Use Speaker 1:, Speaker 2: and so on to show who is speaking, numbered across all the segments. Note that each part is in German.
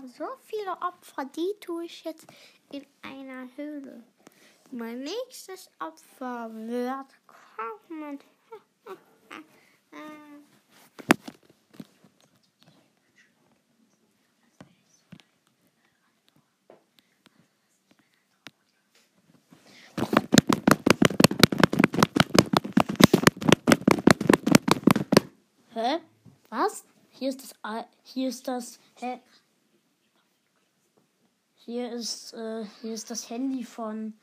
Speaker 1: habe so viele Opfer, die tue ich jetzt in einer Höhle. Mein nächstes Opfer wird kommen.
Speaker 2: Hä? Was? Hier ist das. Hier ist das. Hä? Hier ist, äh, hier ist das Handy von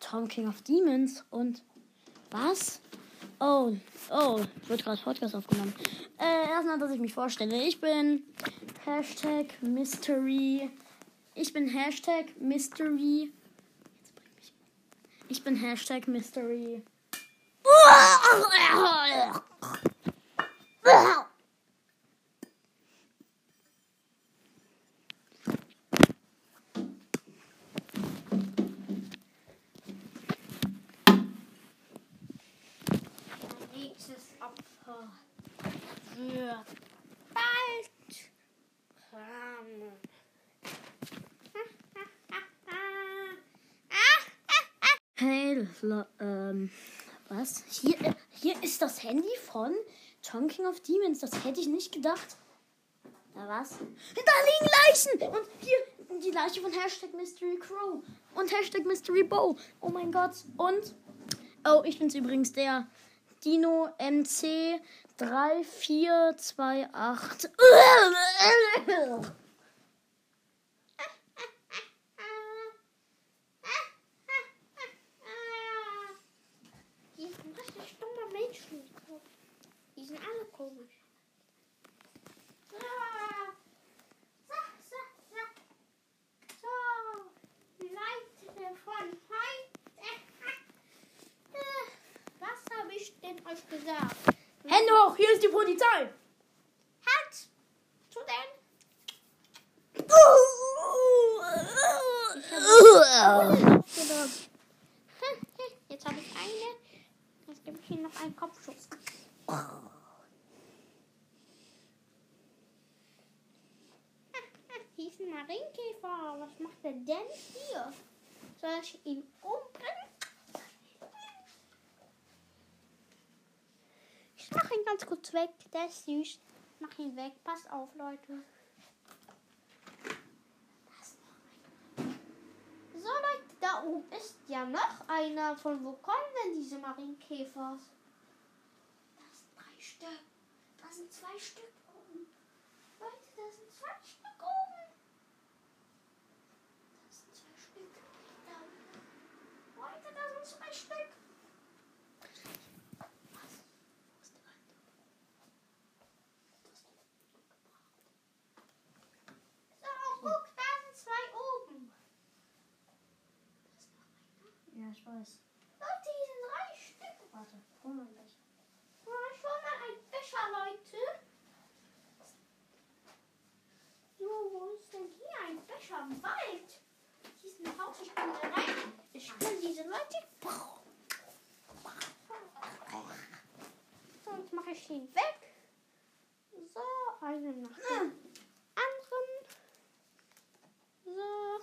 Speaker 2: Tom King of Demons und. Was? Oh, oh, wird gerade Podcast aufgenommen. Äh, erstmal, dass ich mich vorstelle. Ich bin Hashtag Mystery. Ich bin Hashtag Mystery. Jetzt bring mich. Ich bin Hashtag Mystery.
Speaker 1: Nächstes Opfer wird bald kommen.
Speaker 2: Hey, ähm, was? Hier, äh, hier ist das Handy von Tom King of Demons. Das hätte ich nicht gedacht. Na was? Da liegen Leichen! Und hier die Leiche von Hashtag Mystery Crow und Hashtag Mystery Bow. Oh mein Gott. Und, oh, ich bin's übrigens, der Dino MC 3428.
Speaker 1: Hier sind richtig dumme Menschen. Die sind alle komisch. Ah. So, so, so. So, Leute von heute. Äh, Was habe ich denn gesagt?
Speaker 2: Hände hoch, hier ist die Polizei!
Speaker 1: Halt! Zu denn? Jetzt habe ich eine. Jetzt gebe ich ihnen noch einen Kopfschuss. Hier ist ein Marienkäfer. Was macht er denn hier? Soll ich ihn umbringen? Ich mache ihn ganz kurz weg. Der ist süß. Mach ihn weg. Passt auf, Leute. So, Leute, da oben ist ja noch einer. Von wo kommen denn diese Marienkäfer? Das sind drei Stück. Da sind zwei Stück oben. Leute, da sind zwei Stück oben. Das sind zwei Stück. Da. Leute, da sind zwei Stück. Was? Wo ist der andere? Das So, guck, da sind zwei oben. Da ist noch einer.
Speaker 2: Ja, ich weiß.
Speaker 1: Leute, hier sind drei Stück.
Speaker 2: Warte, hol mal gleich.
Speaker 1: Ja, ich hol mal einen Becher, Leute. So, wo ist denn hier ein Becher im Wald? Hier ist ein Haus, ich bin da rein. Ich kann diese Leute. So, jetzt mache ich ihn weg. So, einen nach dem anderen. So.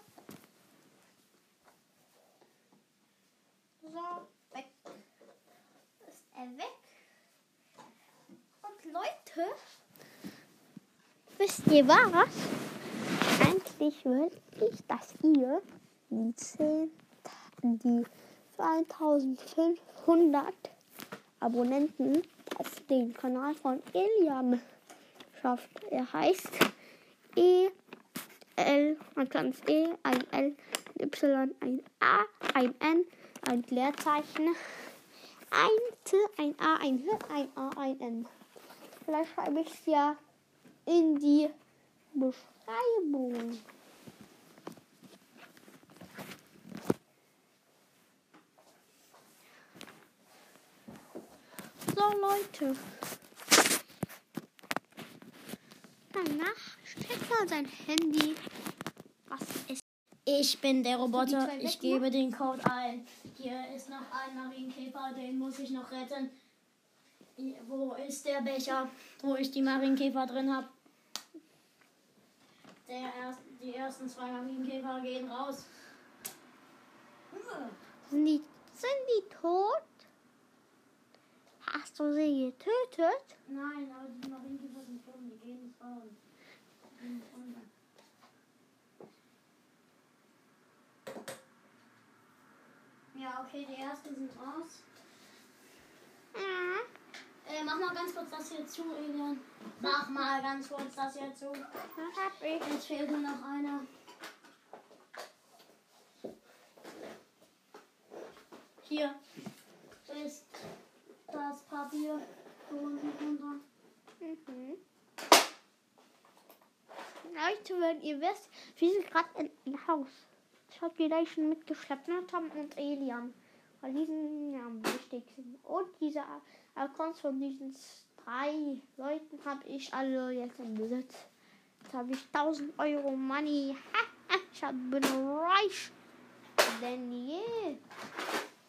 Speaker 1: So, weg. Ist er weg. Und Leute, wisst ihr was? Eigentlich wollte ich, dass ihr die 10, die 2500 Abonnenten auf den Kanal von Elian schafft. Er heißt E L, ein kleines E, ein L, ein Y, ein A, ein N, ein Leerzeichen, ein T, ein A, ein H, ein A, ein N. Vielleicht schreibe ich es ja in die Beschreibung. So Leute. Danach steckt er sein Handy. Was ist?
Speaker 2: Ich bin der Roboter. Ich gebe den Code ein. Hier ist noch ein Marienkäfer, den muss ich noch retten. Wo ist der Becher, wo ich die Marienkäfer drin habe? Der erst, die ersten zwei Marienkäfer gehen raus.
Speaker 1: Sind die, sind die tot? Hast du sie getötet?
Speaker 2: Nein, aber die Marienkäfer sind schon, die gehen nicht raus. Ja, okay, die ersten sind raus. Mal ganz kurz das hier zu, Elian. Mach mal ganz kurz das hier zu.
Speaker 1: hab ich.
Speaker 2: Jetzt fehlt nur noch einer. Hier ist das Papier unten runter.
Speaker 1: Mhm. Leute, wenn ihr wisst, wir sind gerade in ein Haus. Ich habe die Leichen mitgeschleppt, ne? Tom und Elian. Weil die sind ja am wichtigsten. Und diese Accounts von diesen drei Leuten habe ich alle jetzt im Besitz. Jetzt habe ich 1000 Euro Money. ich bin reich. Denn je.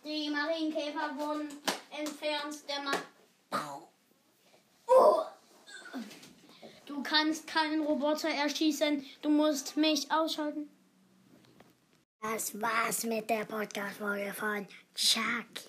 Speaker 2: Die Marienkäfer wurden entfernt. Der Ma oh. Du kannst keinen Roboter erschießen. Du musst mich ausschalten.
Speaker 3: Das war's mit der Podcast-Folge von Chuck.